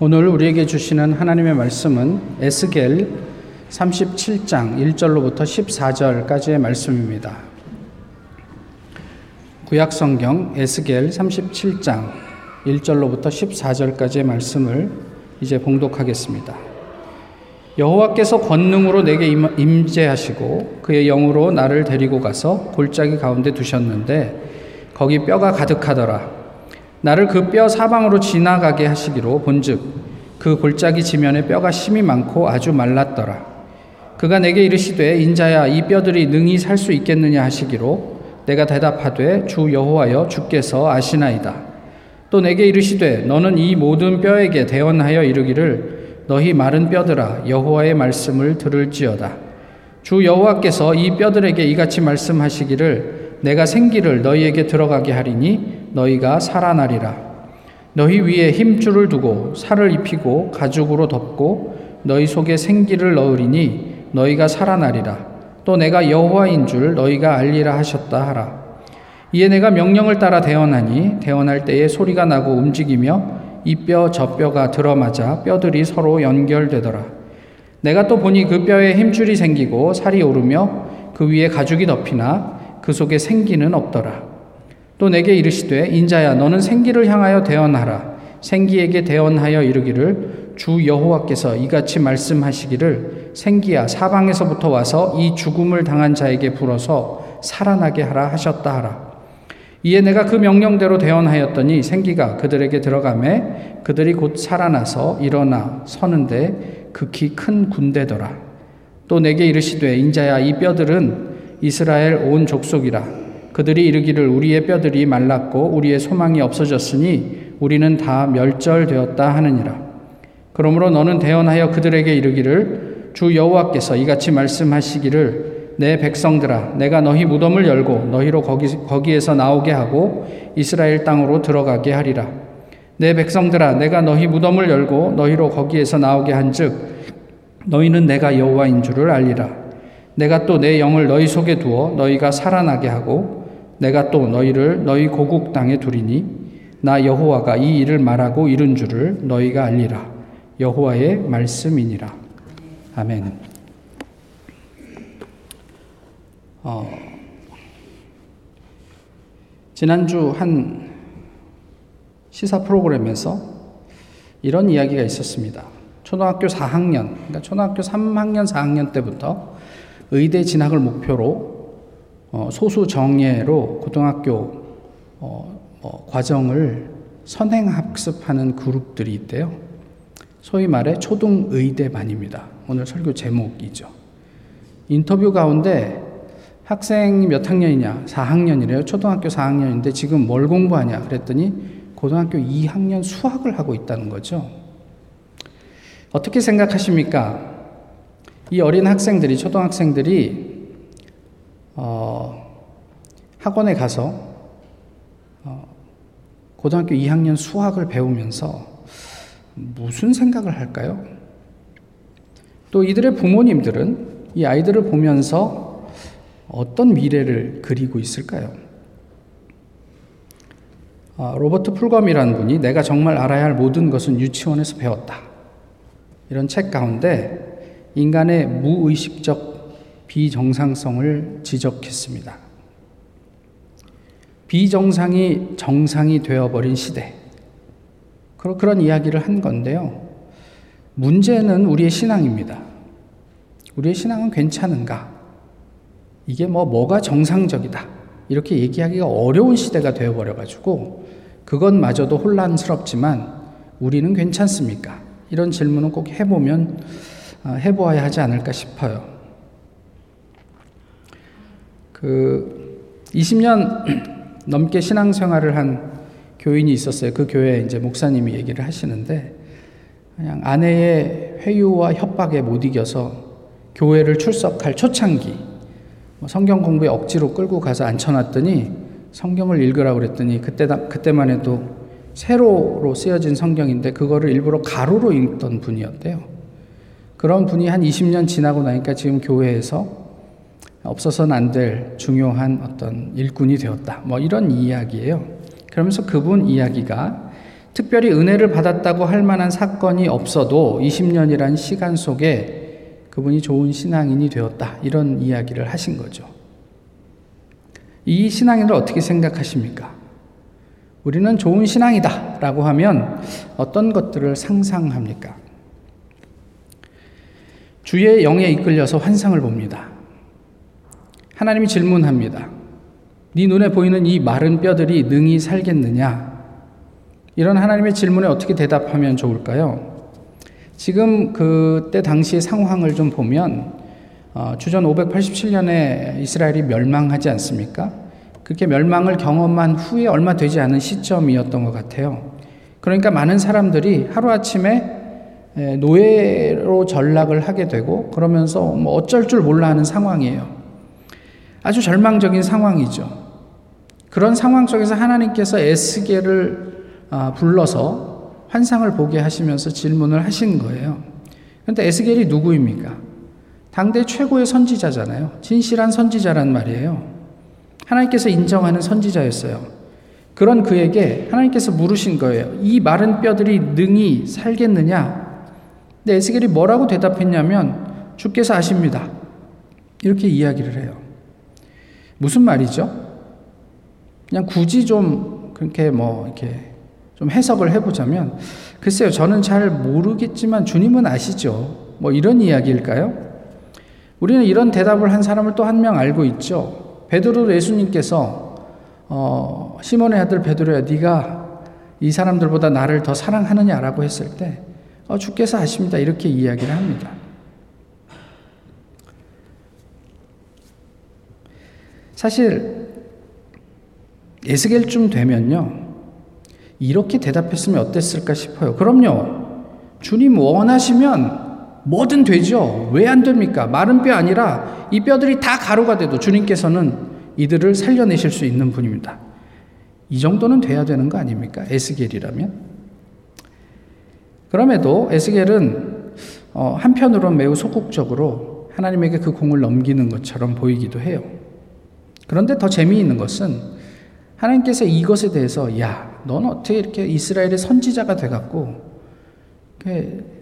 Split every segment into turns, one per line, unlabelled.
오늘 우리에게 주시는 하나님의 말씀은 에스겔 37장 1절로부터 14절까지의 말씀입니다. 구약 성경 에스겔 37장 1절로부터 14절까지의 말씀을 이제 봉독하겠습니다. 여호와께서 권능으로 내게 임재하시고 그의 영으로 나를 데리고 가서 골짜기 가운데 두셨는데 거기 뼈가 가득하더라. 나를 그 뼈 사방으로 지나가게 하시기로 본즉 그 골짜기 지면에 뼈가 심이 많고 아주 말랐더라. 그가 내게 이르시되 인자야 이 뼈들이 능히 살 수 있겠느냐 하시기로 내가 대답하되 주 여호와여 주께서 아시나이다. 또 내게 이르시되 너는 이 모든 뼈에게 대언하여 이르기를 너희 마른 뼈들아 여호와의 말씀을 들을지어다. 주 여호와께서 이 뼈들에게 이같이 말씀하시기를 내가 생기를 너희에게 들어가게 하리니 너희가 살아나리라. 너희 위에 힘줄을 두고 살을 입히고 가죽으로 덮고 너희 속에 생기를 넣으리니 너희가 살아나리라. 또 내가 여호와인 줄 너희가 알리라 하셨다 하라. 이에 내가 명령을 따라 대언하니 대언할 때에 소리가 나고 움직이며 이 뼈 저 뼈가 들어맞아 뼈들이 서로 연결되더라. 내가 또 보니 그 뼈에 힘줄이 생기고 살이 오르며 그 위에 가죽이 덮이나 그 속에 생기는 없더라. 또 내게 이르시되 인자야 너는 생기를 향하여 대언하라. 생기에게 대언하여 이르기를 주 여호와께서 이같이 말씀하시기를 생기야 사방에서부터 와서 이 죽음을 당한 자에게 불어서 살아나게 하라 하셨다 하라. 이에 내가 그 명령대로 대언하였더니 생기가 그들에게 들어가매 그들이 곧 살아나서 일어나 서는데 극히 큰 군대더라. 또 내게 이르시되 인자야 이 뼈들은 이스라엘 온 족속이라 그들이 이르기를 우리의 뼈들이 말랐고 우리의 소망이 없어졌으니 우리는 다 멸절되었다 하느니라. 그러므로 너는 대언하여 그들에게 이르기를 주 여호와께서 이같이 말씀하시기를 내 백성들아 내가 너희 무덤을 열고 너희로 거기, 거기에서 나오게 하고 이스라엘 땅으로 들어가게 하리라. 내 백성들아 내가 너희 무덤을 열고 너희로 거기에서 나오게 한즉 너희는 내가 여호와인 줄을 알리라. 내가 또 내 영을 너희 속에 두어 너희가 살아나게 하고 내가 또 너희를 너희 고국 땅에 두리니 나 여호와가 이 일을 말하고 이룬 줄을 너희가 알리라. 여호와의 말씀이니라. 아멘. 어, 지난주 한 시사 프로그램에서 이런 이야기가 있었습니다. 초등학교 4학년, 그러니까 초등학교 3학년, 4학년 때부터 의대 진학을 목표로 어, 소수 정예로 고등학교 어, 어, 과정을 선행학습하는 그룹들이 있대요. 소위 말해 초등의대반입니다. 오늘 설교 제목이죠. 인터뷰 가운데 학생이 몇 학년이냐? 4학년이래요. 초등학교 4학년인데 지금 뭘 공부하냐? 그랬더니 고등학교 2학년 수학을 하고 있다는 거죠. 어떻게 생각하십니까? 이 어린 학생들이, 초등학생들이 어, 학원에 가서 어, 고등학교 2학년 수학을 배우면서 무슨 생각을 할까요? 또 이들의 부모님들은 이 아이들을 보면서 어떤 미래를 그리고 있을까요? 아, 로버트 풀검이라는 분이 내가 정말 알아야 할 모든 것은 유치원에서 배웠다. 이런 책 가운데 인간의 무의식적 비정상성을 지적했습니다. 비정상이 정상이 되어버린 시대. 그런 이야기를 한 건데요. 문제는 우리의 신앙입니다. 우리의 신앙은 괜찮은가? 이게 뭐, 뭐가 정상적이다. 이렇게 얘기하기가 어려운 시대가 되어버려가지고, 그것마저도 혼란스럽지만, 우리는 괜찮습니까? 이런 질문은 꼭 해보면, 아, 해보아야 하지 않을까 싶어요. 그 20년 넘게 신앙생활을 한 교인이 있었어요. 그 교회에 이제 목사님이 얘기를 하시는데 그냥 아내의 회유와 협박에 못 이겨서 교회를 출석할 초창기 뭐 성경 공부에 억지로 끌고 가서 앉혀놨더니 성경을 읽으라고 그랬더니 그때 그때만 해도 세로로 쓰여진 성경인데 그거를 일부러 가로로 읽던 분이었대요. 그런 분이 한 20년 지나고 나니까 지금 교회에서 없어서는 안 될 중요한 어떤 일꾼이 되었다. 뭐 이런 이야기예요. 그러면서 그분 이야기가 특별히 은혜를 받았다고 할 만한 사건이 없어도 20년이란 시간 속에 그분이 좋은 신앙인이 되었다. 이런 이야기를 하신 거죠. 이 신앙인을 어떻게 생각하십니까? 우리는 좋은 신앙이다. 라고 하면 어떤 것들을 상상합니까? 주의 영에 이끌려서 환상을 봅니다. 하나님이 질문합니다. 네 눈에 보이는 이 마른 뼈들이 능히 살겠느냐? 이런 하나님의 질문에 어떻게 대답하면 좋을까요? 지금 그때 당시의 상황을 좀 보면 어, 주전 587년에 이스라엘이 멸망하지 않습니까? 그렇게 멸망을 경험한 후에 얼마 되지 않은 시점이었던 것 같아요. 그러니까 많은 사람들이 하루아침에 노예로 전락을 하게 되고 그러면서 뭐 어쩔 줄 몰라 하는 상황이에요. 아주 절망적인 상황이죠. 그런 상황 속에서 하나님께서 에스겔을 아, 불러서 환상을 보게 하시면서 질문을 하신 거예요. 그런데 에스겔이 누구입니까? 당대 최고의 선지자잖아요. 진실한 선지자란 말이에요. 하나님께서 인정하는 선지자였어요. 그런 그에게 하나님께서 물으신 거예요. 이 마른 뼈들이 능히 살겠느냐? 근데 에스겔이 뭐라고 대답했냐면 주께서 아십니다. 이렇게 이야기를 해요. 무슨 말이죠? 그냥 굳이 좀 그렇게 뭐 이렇게 좀 해석을 해보자면, 글쎄요, 저는 잘 모르겠지만 주님은 아시죠? 뭐 이런 이야기일까요? 우리는 이런 대답을 한 사람을 또 한 명 알고 있죠. 베드로 예수님께서 어, 시몬의 아들 베드로야, 네가 이 사람들보다 나를 더 사랑하느냐라고 했을 때, 어, 주께서 아십니다. 이렇게 이야기를 합니다. 사실 에스겔쯤 되면요. 이렇게 대답했으면 어땠을까 싶어요. 그럼요. 주님 원하시면 뭐든 되죠. 왜 안 됩니까? 마른 뼈 아니라 이 뼈들이 다 가루가 돼도 주님께서는 이들을 살려내실 수 있는 분입니다. 이 정도는 돼야 되는 거 아닙니까? 에스겔이라면. 그럼에도 에스겔은 어, 한편으로는 매우 소극적으로 하나님에게 그 공을 넘기는 것처럼 보이기도 해요. 그런데 더 재미있는 것은 하나님께서 이것에 대해서 야, 넌 어떻게 이렇게 이스라엘의 선지자가 돼갖고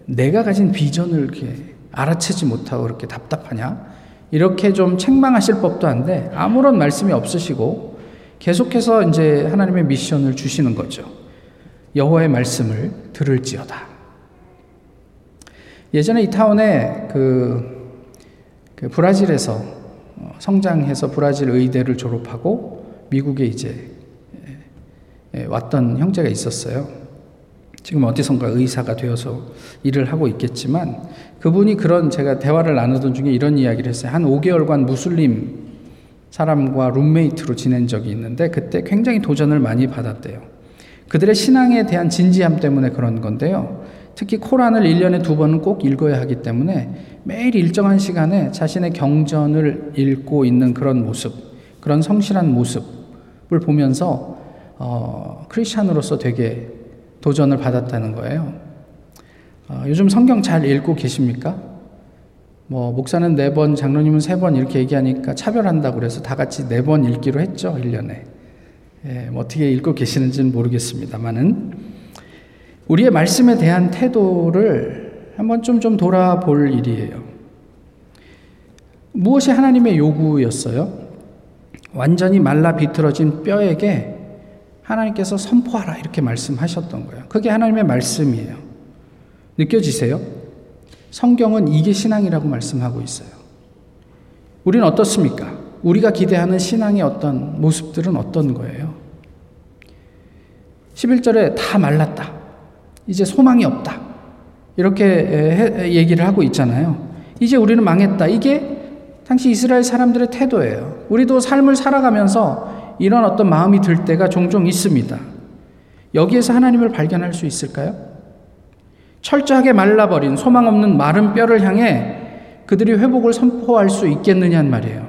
내가 가진 비전을 이렇게 알아채지 못하고 그렇게 답답하냐? 이렇게 좀 책망하실 법도 한데 아무런 말씀이 없으시고 계속해서 이제 하나님의 미션을 주시는 거죠. 여호와의 말씀을 들을지어다. 예전에 이 타운에 그, 그 브라질에서 어, 성장해서 브라질 의대를 졸업하고 미국에 이제 예, 왔던 형제가 있었어요. 지금 어디선가 의사가 되어서 일을 하고 있겠지만 그분이 그런 제가 대화를 나누던 중에 이런 이야기를 했어요. 한 5개월간 무슬림 사람과 룸메이트로 지낸 적이 있는데 그때 굉장히 도전을 많이 받았대요. 그들의 신앙에 대한 진지함 때문에 그런 건데요. 특히 코란을 1년에 두 번은 꼭 읽어야 하기 때문에 매일 일정한 시간에 자신의 경전을 읽고 있는 그런 모습, 그런 성실한 모습을 보면서 어, 크리스찬으로서 되게 도전을 받았다는 거예요. 어, 요즘 성경 잘 읽고 계십니까? 뭐 목사는 네 번, 장로님은 세 번 이렇게 얘기하니까 차별한다고 그래서 다 같이 네 번 읽기로 했죠 1년에. 예, 뭐 어떻게 읽고 계시는지는 모르겠습니다만은 우리의 말씀에 대한 태도를 한번 좀 좀 돌아볼 일이에요. 무엇이 하나님의 요구였어요? 완전히 말라 비틀어진 뼈에게 하나님께서 선포하라 이렇게 말씀하셨던 거예요. 그게 하나님의 말씀이에요. 느껴지세요? 성경은 이게 신앙이라고 말씀하고 있어요. 우리는 어떻습니까? 우리가 기대하는 신앙의 어떤 모습들은 어떤 거예요? 11절에 다 말랐다. 이제 소망이 없다. 이렇게 얘기를 하고 있잖아요. 이제 우리는 망했다. 이게 당시 이스라엘 사람들의 태도예요. 우리도 삶을 살아가면서 이런 어떤 마음이 들 때가 종종 있습니다. 여기에서 하나님을 발견할 수 있을까요? 철저하게 말라버린 소망 없는 마른 뼈를 향해 그들이 회복을 선포할 수 있겠느냐는 말이에요.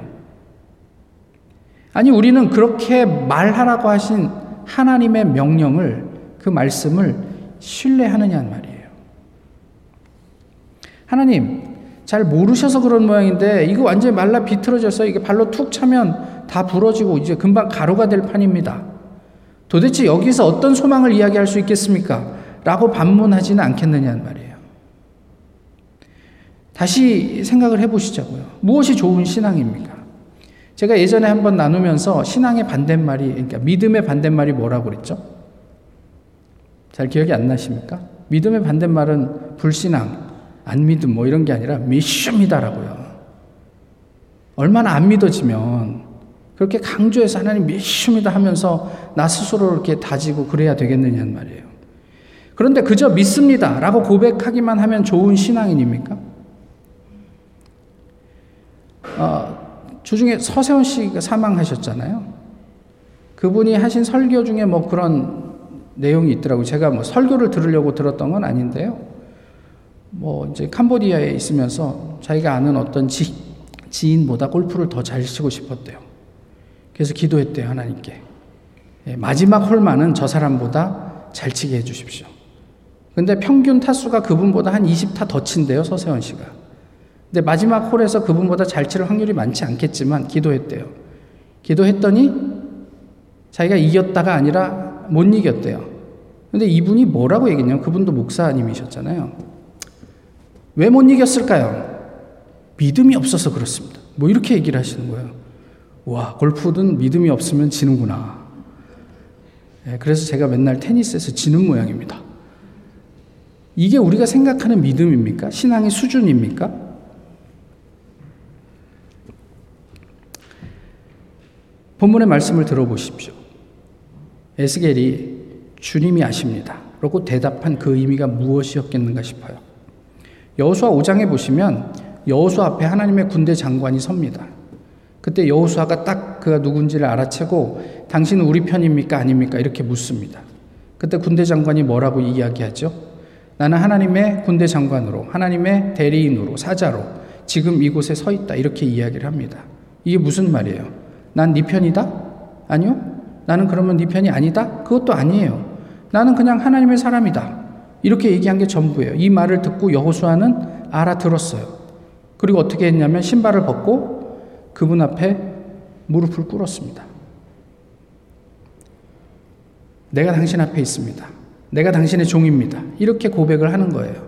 아니, 우리는 그렇게 말하라고 하신 하나님의 명령을, 그 말씀을 신뢰하느냐는 말이에요. 하나님, 잘 모르셔서 그런 모양인데, 이거 완전히 말라 비틀어져서 이게 발로 툭 차면 다 부러지고 이제 금방 가루가 될 판입니다. 도대체 여기서 어떤 소망을 이야기할 수 있겠습니까? 라고 반문하지는 않겠느냐는 말이에요. 다시 생각을 해보시자고요. 무엇이 좋은 신앙입니까? 제가 예전에 한번 나누면서 신앙의 반대말이, 그러니까 믿음의 반대말이 뭐라고 그랬죠? 잘 기억이 안 나십니까? 믿음의 반대말은 불신앙, 안 믿음 뭐 이런 게 아니라 믿습니다라고요. 얼마나 안 믿어지면 그렇게 강조해서 하나님 믿습니다 하면서 나 스스로 이렇게 다지고 그래야 되겠느냐는 말이에요. 그런데 그저 믿습니다 라고 고백하기만 하면 좋은 신앙인입니까? 어, 주중에 서세원 씨가 사망하셨잖아요. 그분이 하신 설교 중에 뭐 그런 내용이 있더라고요. 제가 뭐 설교를 들으려고 들었던 건 아닌데요. 뭐 이제 캄보디아에 있으면서 자기가 아는 어떤 지, 지인보다 골프를 더 잘 치고 싶었대요. 그래서 기도했대요, 하나님께. 예, 마지막 홀만은 저 사람보다 잘 치게 해주십시오. 근데 평균 타수가 그분보다 한 20타 더 친대요, 서세원 씨가. 근데 마지막 홀에서 그분보다 잘 칠 확률이 많지 않겠지만 기도했대요. 기도했더니 자기가 이겼다가 아니라 못 이겼대요. 근데 이분이 뭐라고 얘기했냐면 그분도 목사님이셨잖아요. 왜 못 이겼을까요? 믿음이 없어서 그렇습니다. 뭐 이렇게 얘기를 하시는 거예요. 와, 골프든 믿음이 없으면 지는구나. 네, 그래서 제가 맨날 테니스에서 지는 모양입니다. 이게 우리가 생각하는 믿음입니까? 신앙의 수준입니까? 본문의 말씀을 들어보십시오. 에스겔이 주님이 아십니다. 라고 대답한 그 의미가 무엇이었겠는가 싶어요. 여호수아 5장에 보시면 여호수아 앞에 하나님의 군대 장관이 섭니다. 그때 여호수아가 딱 그가 누군지를 알아채고 당신은 우리 편입니까 아닙니까 이렇게 묻습니다. 그때 군대 장관이 뭐라고 이야기하죠? 나는 하나님의 군대 장관으로 하나님의 대리인으로 사자로 지금 이곳에 서 있다 이렇게 이야기를 합니다. 이게 무슨 말이에요? 난 네 편이다? 아니요. 나는 그러면 네 편이 아니다? 그것도 아니에요. 나는 그냥 하나님의 사람이다. 이렇게 얘기한 게 전부예요. 이 말을 듣고 여호수아는 알아들었어요. 그리고 어떻게 했냐면 신발을 벗고 그분 앞에 무릎을 꿇었습니다. 내가 당신 앞에 있습니다. 내가 당신의 종입니다. 이렇게 고백을 하는 거예요.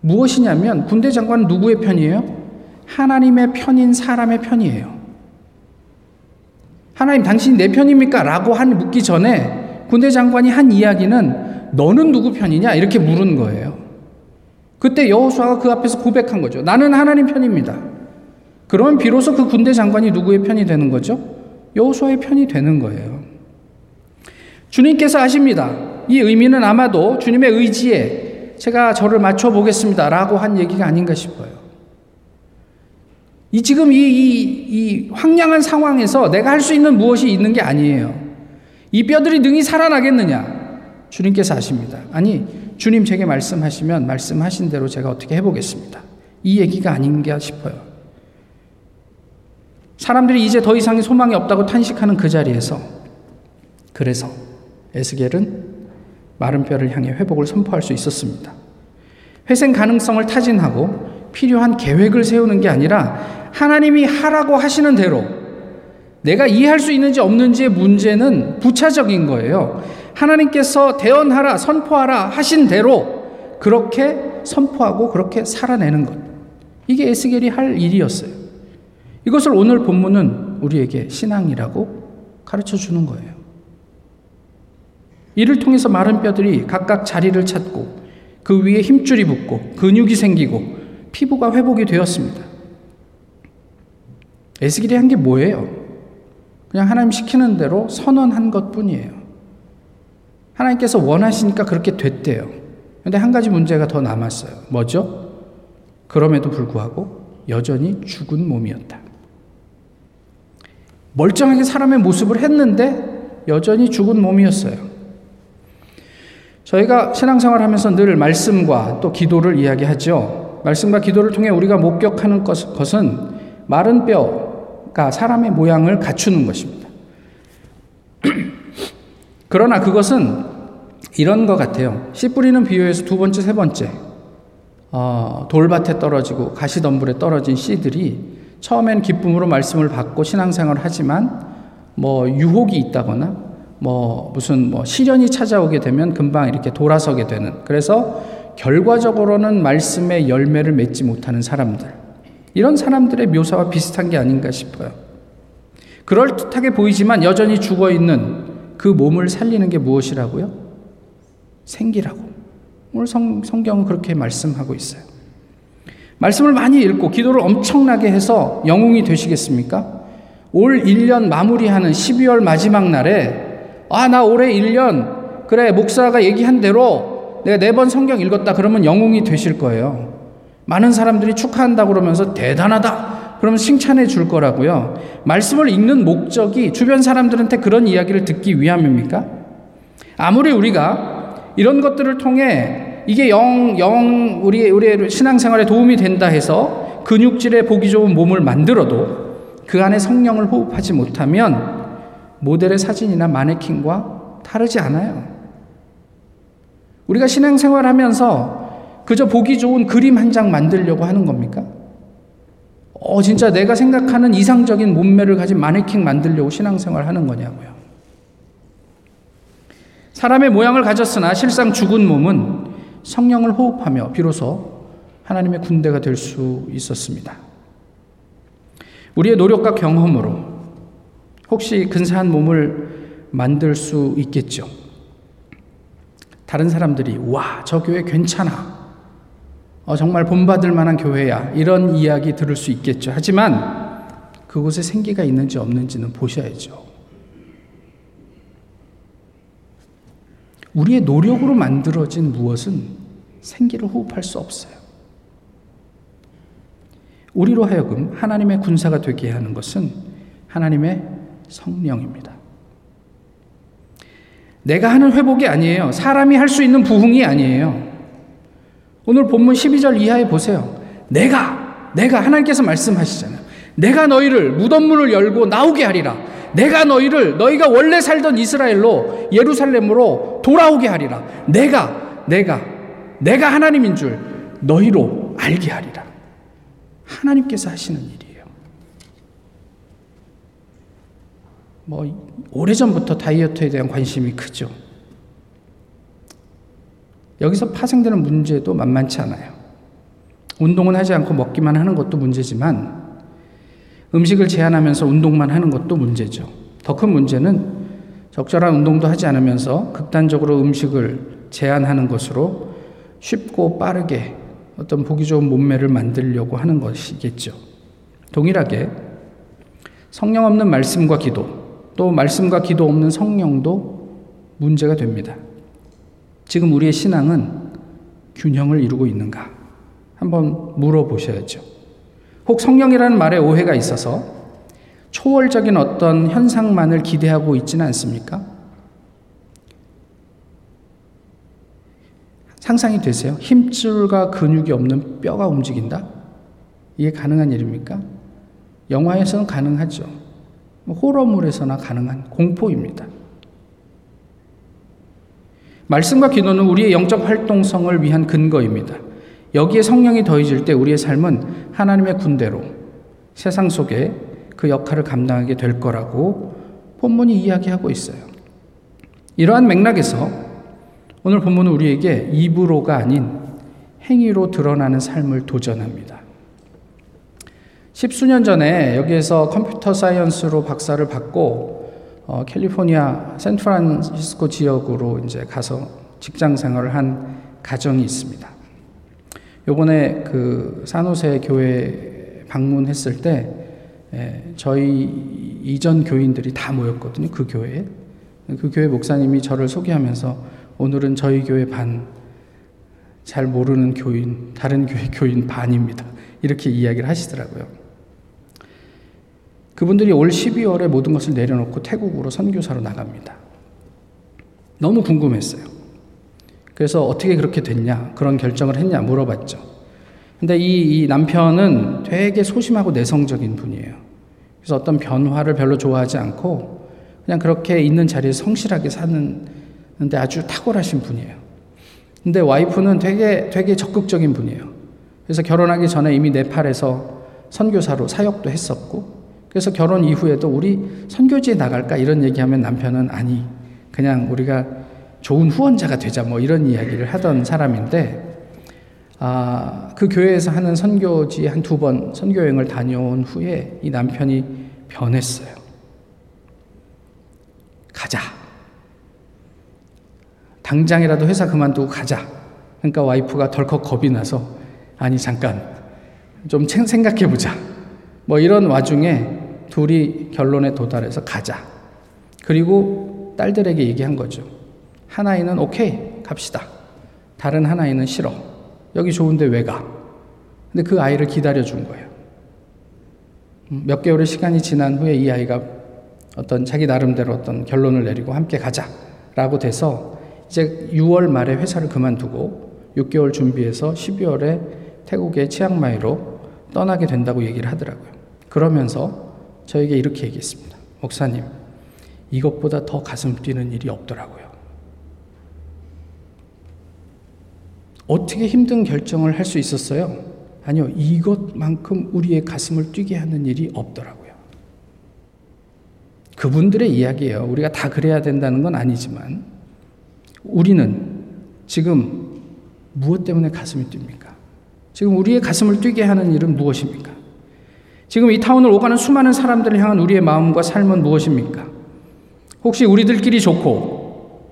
무엇이냐면 군대 장관은 누구의 편이에요? 하나님의 편인 사람의 편이에요. 하나님 당신이 내 편입니까? 라고 한 묻기 전에 군대 장관이 한 이야기는 너는 누구 편이냐? 이렇게 물은 거예요. 그때 여호수아가 그 앞에서 고백한 거죠. 나는 하나님 편입니다. 그러면 비로소 그 군대 장관이 누구의 편이 되는 거죠? 여호수아의 편이 되는 거예요. 주님께서 아십니다. 이 의미는 아마도 주님의 의지에 제가 저를 맞춰 보겠습니다라고 한 얘기가 아닌가 싶어요. 이 지금 이, 이, 이 황량한 상황에서 내가 할 수 있는 무엇이 있는 게 아니에요. 이 뼈들이 능히 살아나겠느냐? 주님께서 아십니다. 아니, 주님 제게 말씀하시면 말씀하신 대로 제가 어떻게 해보겠습니다. 이 얘기가 아닌가 싶어요. 사람들이 이제 더 이상의 소망이 없다고 탄식하는 그 자리에서 그래서 에스겔은 마른 뼈를 향해 회복을 선포할 수 있었습니다. 회생 가능성을 타진하고 필요한 계획을 세우는 게 아니라 하나님이 하라고 하시는 대로 내가 이해할 수 있는지 없는지의 문제는 부차적인 거예요. 하나님께서 대언하라, 선포하라 하신 대로 그렇게 선포하고 그렇게 살아내는 것. 이게 에스겔이 할 일이었어요. 이것을 오늘 본문은 우리에게 신앙이라고 가르쳐 주는 거예요. 이를 통해서 마른 뼈들이 각각 자리를 찾고 그 위에 힘줄이 붙고 근육이 생기고 피부가 회복이 되었습니다. 에스겔이 한 게 뭐예요? 그냥 하나님 시키는 대로 선언한 것 뿐이에요. 하나님께서 원하시니까 그렇게 됐대요. 근데 한 가지 문제가 더 남았어요. 뭐죠? 그럼에도 불구하고 여전히 죽은 몸이었다. 멀쩡하게 사람의 모습을 했는데 여전히 죽은 몸이었어요. 저희가 신앙생활 하면서 늘 말씀과 또 기도를 이야기하죠. 말씀과 기도를 통해 우리가 목격하는 것은 마른 뼈 가 사람의 모양을 갖추는 것입니다. 그러나 그것은 이런 것 같아요. 씨 뿌리는 비유에서 두 번째, 세 번째. 어, 돌밭에 떨어지고 가시덤불에 떨어진 씨들이 처음엔 기쁨으로 말씀을 받고 신앙생활을 하지만 뭐 유혹이 있다거나 뭐 무슨 뭐 시련이 찾아오게 되면 금방 이렇게 돌아서게 되는 그래서 결과적으로는 말씀의 열매를 맺지 못하는 사람들 이런 사람들의 묘사와 비슷한 게 아닌가 싶어요. 그럴듯하게 보이지만 여전히 죽어 있는 그 몸을 살리는 게 무엇이라고요? 생기라고. 오늘 성, 성경은 그렇게 말씀하고 있어요. 말씀을 많이 읽고 기도를 엄청나게 해서 영웅이 되시겠습니까? 올 1년 마무리하는 12월 마지막 날에 아, 나 올해 1년 그래, 목사가 얘기한 대로 내가 네 번 성경 읽었다 그러면 영웅이 되실 거예요. 많은 사람들이 축하한다 그러면서 대단하다. 그러면 칭찬해 줄 거라고요. 말씀을 읽는 목적이 주변 사람들한테 그런 이야기를 듣기 위함입니까? 아무리 우리가 이런 것들을 통해 이게 영, 영, 우리, 우리의 신앙생활에 도움이 된다 해서 근육질에 보기 좋은 몸을 만들어도 그 안에 성령을 호흡하지 못하면 모델의 사진이나 마네킹과 다르지 않아요. 우리가 신앙생활 하면서 그저 보기 좋은 그림 한 장 만들려고 하는 겁니까? 어, 진짜 내가 생각하는 이상적인 몸매를 가진 마네킹 만들려고 신앙생활 하는 거냐고요. 사람의 모양을 가졌으나 실상 죽은 몸은 성령을 호흡하며 비로소 하나님의 군대가 될 수 있었습니다. 우리의 노력과 경험으로 혹시 근사한 몸을 만들 수 있겠죠. 다른 사람들이 와, 저 교회 괜찮아. 어, 정말 본받을 만한 교회야. 이런 이야기 들을 수 있겠죠. 하지만 그곳에 생기가 있는지 없는지는 보셔야죠. 우리의 노력으로 만들어진 무엇은 생기를 호흡할 수 없어요. 우리로 하여금 하나님의 군사가 되게 하는 것은 하나님의 성령입니다. 내가 하는 회복이 아니에요. 사람이 할 수 있는 부흥이 아니에요. 오늘 본문 12절 이하에 보세요. 내가, 내가 하나님께서 말씀하시잖아요. 내가 너희를 무덤문을 열고 나오게 하리라. 내가 너희를 너희가 원래 살던 이스라엘로 예루살렘으로 돌아오게 하리라. 내가, 내가, 내가 하나님인 줄 너희로 알게 하리라. 하나님께서 하시는 일이에요. 뭐, 오래전부터 다이어트에 대한 관심이 크죠. 여기서 파생되는 문제도 만만치 않아요. 운동은 하지 않고 먹기만 하는 것도 문제지만 음식을 제한하면서 운동만 하는 것도 문제죠. 더 큰 문제는 적절한 운동도 하지 않으면서 극단적으로 음식을 제한하는 것으로 쉽고 빠르게 어떤 보기 좋은 몸매를 만들려고 하는 것이겠죠. 동일하게 성령 없는 말씀과 기도, 또 말씀과 기도 없는 성령도 문제가 됩니다. 지금 우리의 신앙은 균형을 이루고 있는가? 한번 물어보셔야죠. 혹 성령이라는 말에 오해가 있어서 초월적인 어떤 현상만을 기대하고 있지는 않습니까? 상상이 되세요? 힘줄과 근육이 없는 뼈가 움직인다? 이게 가능한 일입니까? 영화에서는 가능하죠. 호러물에서나 가능한 공포입니다. 말씀과 기도는 우리의 영적 활동성을 위한 근거입니다. 여기에 성령이 더해질 때 우리의 삶은 하나님의 군대로 세상 속에 그 역할을 감당하게 될 거라고 본문이 이야기하고 있어요. 이러한 맥락에서 오늘 본문은 우리에게 입으로가 아닌 행위로 드러나는 삶을 도전합니다. 십수년 전에 여기에서 컴퓨터 사이언스로 박사를 받고 어, 캘리포니아 샌프란시스코 지역으로 이제 가서 직장 생활을 한 가정이 있습니다. 요번에 그 산호세 교회 방문했을 때 예, 저희 이전 교인들이 다 모였거든요. 그 교회에. 그 교회 목사님이 저를 소개하면서 오늘은 저희 교회 반, 잘 모르는 교인, 다른 교회 교인 반입니다. 이렇게 이야기를 하시더라고요. 그분들이 올 12월에 모든 것을 내려놓고 태국으로 선교사로 나갑니다. 너무 궁금했어요. 그래서 어떻게 그렇게 됐냐, 그런 결정을 했냐 물어봤죠. 근데 이, 이 남편은 되게 소심하고 내성적인 분이에요. 그래서 어떤 변화를 별로 좋아하지 않고 그냥 그렇게 있는 자리에 성실하게 사는 근데 아주 탁월하신 분이에요. 근데 와이프는 되게 되게 적극적인 분이에요. 그래서 결혼하기 전에 이미 네팔에서 선교사로 사역도 했었고 그래서 결혼 이후에도 우리 선교지에 나갈까 이런 얘기하면 남편은 아니 그냥 우리가 좋은 후원자가 되자 뭐 이런 이야기를 하던 사람인데 아, 그 교회에서 하는 선교지 한 두 번 선교 여행을 다녀온 후에 이 남편이 변했어요. 가자. 당장이라도 회사 그만두고 가자. 그러니까 와이프가 덜컥 겁이 나서 아니 잠깐 좀 생각해 보자. 뭐 이런 와중에 둘이 결론에 도달해서 가자. 그리고 딸들에게 얘기한 거죠. 하나이는 오케이 갑시다. 다른 하나이는 싫어. 여기 좋은데 왜 가? 근데 그 아이를 기다려 준 거예요. 음, 몇 개월의 시간이 지난 후에 이 아이가 어떤 자기 나름대로 어떤 결론을 내리고 함께 가자 라고 돼서 이제 6월 말에 회사를 그만두고 6개월 준비해서 12월에 태국의 치앙마이로 떠나게 된다고 얘기를 하더라고요. 그러면서 저에게 이렇게 얘기했습니다. 목사님, 이것보다 더 가슴 뛰는 일이 없더라고요. 어떻게 힘든 결정을 할 수 있었어요? 아니요, 이것만큼 우리의 가슴을 뛰게 하는 일이 없더라고요. 그분들의 이야기예요. 우리가 다 그래야 된다는 건 아니지만, 우리는 지금 무엇 때문에 가슴이 뜁니까? 지금 우리의 가슴을 뛰게 하는 일은 무엇입니까? 지금 이 타운을 오가는 수많은 사람들을 향한 우리의 마음과 삶은 무엇입니까? 혹시 우리들끼리 좋고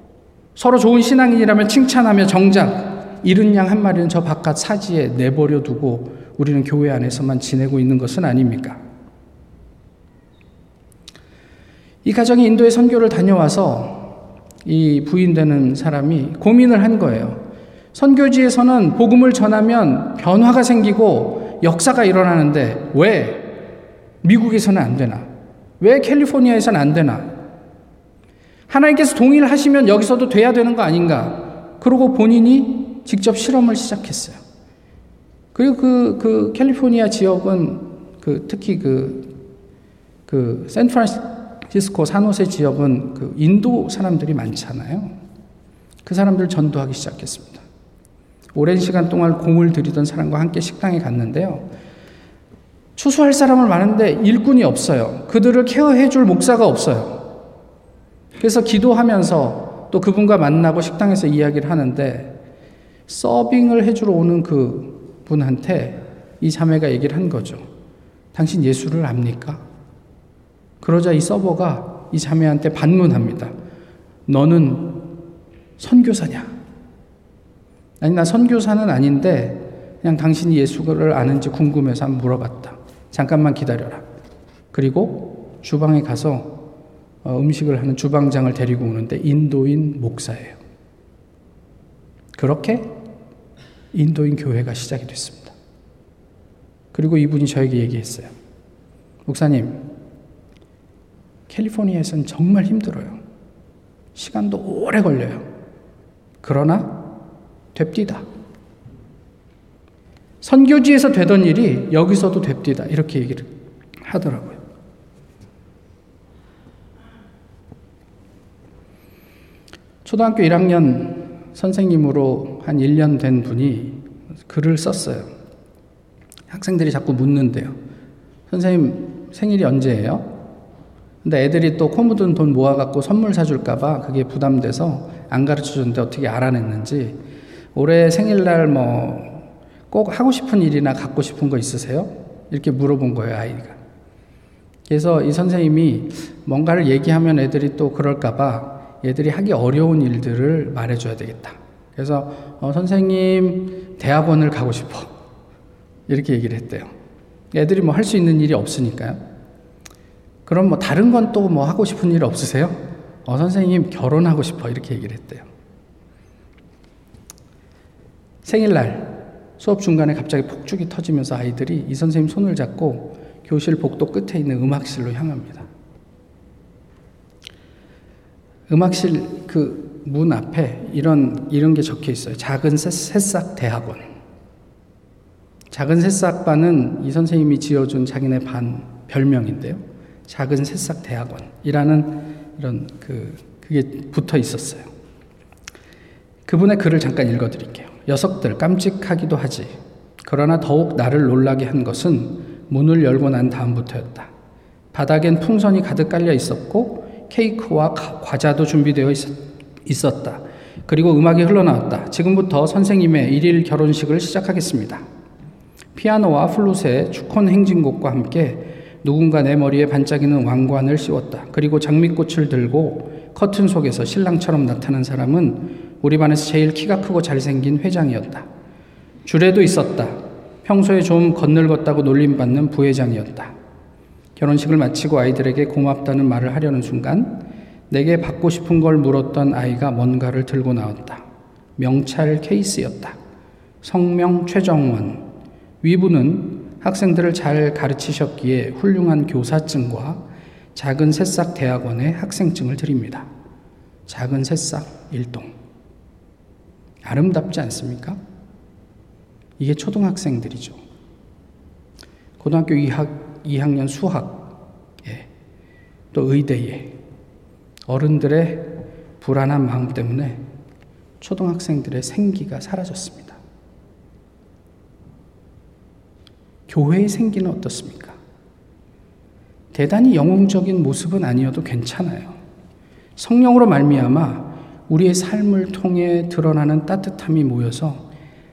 서로 좋은 신앙인이라면 칭찬하며 정작 이른 양 한 마리는 저 바깥 사지에 내버려 두고 우리는 교회 안에서만 지내고 있는 것은 아닙니까? 이 가정이 인도에 선교를 다녀와서 이 부인되는 사람이 고민을 한 거예요. 선교지에서는 복음을 전하면 변화가 생기고 역사가 일어나는데 왜 미국에서는 안 되나? 왜 캘리포니아에서는 안 되나? 하나님께서 동의를 하시면 여기서도 돼야 되는 거 아닌가? 그러고 본인이 직접 실험을 시작했어요. 그리고 그, 그 캘리포니아 지역은 그 특히 그, 그 샌프란시스코 산호세 지역은 그 인도 사람들이 많잖아요. 그 사람들 전도하기 시작했습니다. 오랜 시간 동안 공을 들이던 사람과 함께 식당에 갔는데요. 추수할 사람은 많은데 일꾼이 없어요. 그들을 케어해 줄 목사가 없어요. 그래서 기도하면서 또 그분과 만나고 식당에서 이야기를 하는데 서빙을 해주러 오는 그 분한테 이 자매가 얘기를 한 거죠. 당신 예수를 압니까? 그러자 이 서버가 이 자매한테 반문합니다. 너는 선교사냐? 아니, 나 선교사는 아닌데 그냥 당신이 예수를 아는지 궁금해서 한번 물어봤다. 잠깐만 기다려라. 그리고 주방에 가서 어, 음식을 하는 주방장을 데리고 오는데 인도인 목사예요. 그렇게 인도인 교회가 시작이 됐습니다. 그리고 이분이 저에게 얘기했어요. 목사님, 캘리포니아에선 정말 힘들어요. 시간도 오래 걸려요. 그러나 됩디다. 선교지에서 되던 일이 여기서도 됩디다. 이렇게 얘기를 하더라고요. 초등학교 1학년 선생님으로 한 1년 된 분이 글을 썼어요. 학생들이 자꾸 묻는데요. 선생님 생일이 언제예요? 근데 애들이 또 코 묻은 돈 모아갖고 선물 사줄까봐 그게 부담돼서 안 가르쳐 줬는데 어떻게 알아냈는지 올해 생일날 뭐 꼭 하고 싶은 일이나 갖고 싶은 거 있으세요? 이렇게 물어본 거예요, 아이가. 그래서 이 선생님이 뭔가를 얘기하면 애들이 또 그럴까봐 얘들이 하기 어려운 일들을 말해줘야 되겠다. 그래서 어, 선생님 대학원을 가고 싶어 이렇게 얘기를 했대요. 애들이 뭐 할 수 있는 일이 없으니까요. 그럼 뭐 다른 건 또 뭐 하고 싶은 일 없으세요? 어, 선생님 결혼하고 싶어 이렇게 얘기를 했대요. 생일날 수업 중간에 갑자기 폭죽이 터지면서 아이들이 이 선생님 손을 잡고 교실 복도 끝에 있는 음악실로 향합니다. 음악실 그 문 앞에 이런 이런 게 적혀 있어요. 작은 새싹 대학원. 작은 새싹반은 이 선생님이 지어준 자기네 반 별명인데요. 작은 새싹 대학원이라는 이런 그 그게 붙어 있었어요. 그분의 글을 잠깐 읽어드릴게요. 녀석들 깜찍하기도 하지. 그러나 더욱 나를 놀라게 한 것은 문을 열고 난 다음부터였다. 바닥엔 풍선이 가득 깔려 있었고 케이크와 가- 과자도 준비되어 있, 있었다. 그리고 음악이 흘러나왔다. 지금부터 선생님의 일일 결혼식을 시작하겠습니다. 피아노와 플룻의 축혼 행진곡과 함께 누군가 내 머리에 반짝이는 왕관을 씌웠다. 그리고 장미꽃을 들고 커튼 속에서 신랑처럼 나타난 사람은 우리 반에서 제일 키가 크고 잘생긴 회장이었다. 주례도 있었다. 평소에 좀 건늙었다고 놀림받는 부회장이었다. 결혼식을 마치고 아이들에게 고맙다는 말을 하려는 순간 내게 받고 싶은 걸 물었던 아이가 뭔가를 들고 나왔다. 명찰 케이스였다. 성명 최정원. 위부는 학생들을 잘 가르치셨기에 훌륭한 교사증과 작은 새싹 대학원의 학생증을 드립니다. 작은 새싹 일동. 아름답지 않습니까? 이게 초등학생들이죠. 고등학교 2학, 2학년 수학에 또 의대에 어른들의 불안한 마음 때문에 초등학생들의 생기가 사라졌습니다. 교회의 생기는 어떻습니까? 대단히 영웅적인 모습은 아니어도 괜찮아요. 성령으로 말미암아 우리의 삶을 통해 드러나는 따뜻함이 모여서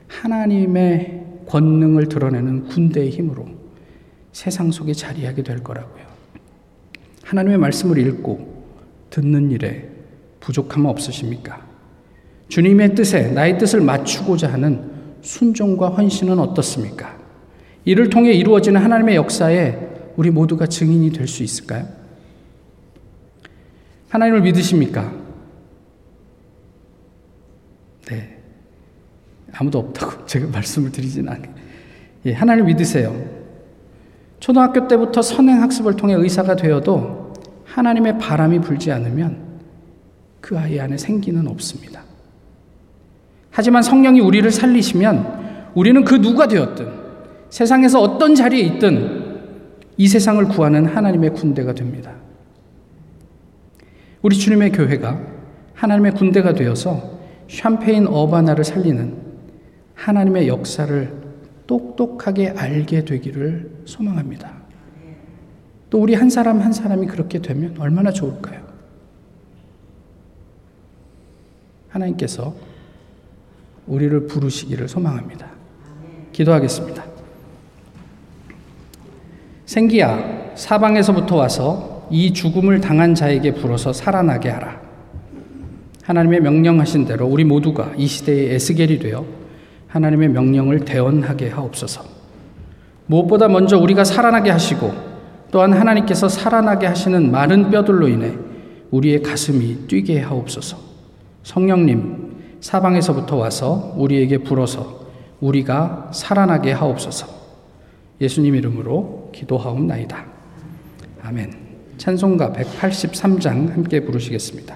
하나님의 권능을 드러내는 군대의 힘으로 세상 속에 자리하게 될 거라고요. 하나님의 말씀을 읽고 듣는 일에 부족함 없으십니까? 주님의 뜻에 나의 뜻을 맞추고자 하는 순종과 헌신은 어떻습니까? 이를 통해 이루어지는 하나님의 역사에 우리 모두가 증인이 될 수 있을까요? 하나님을 믿으십니까? 아무도 없다고 제가 말씀을 드리진 않아요. 예, 하나님을 믿으세요. 초등학교 때부터 선행 학습을 통해 의사가 되어도 하나님의 바람이 불지 않으면 그 아이 안에 생기는 없습니다. 하지만 성령이 우리를 살리시면 우리는 그 누가 되었든 세상에서 어떤 자리에 있든 이 세상을 구하는 하나님의 군대가 됩니다. 우리 주님의 교회가 하나님의 군대가 되어서 샴페인 어바나를 살리는 하나님의 역사를 똑똑하게 알게 되기를 소망합니다. 또 우리 한 사람 한 사람이 그렇게 되면 얼마나 좋을까요? 하나님께서 우리를 부르시기를 소망합니다. 기도하겠습니다. 생기야, 사방에서부터 와서 이 죽음을 당한 자에게 불어서 살아나게 하라. 하나님의 명령하신 대로 우리 모두가 이 시대의 에스겔이 되어 하나님의 명령을 대언하게 하옵소서. 무엇보다 먼저 우리가 살아나게 하시고 또한 하나님께서 살아나게 하시는 마른 뼈들로 인해 우리의 가슴이 뛰게 하옵소서. 성령님, 사방에서부터 와서 우리에게 불어서 우리가 살아나게 하옵소서. 예수님 이름으로 기도하옵나이다. 아멘. 찬송가 183장 함께 부르시겠습니다.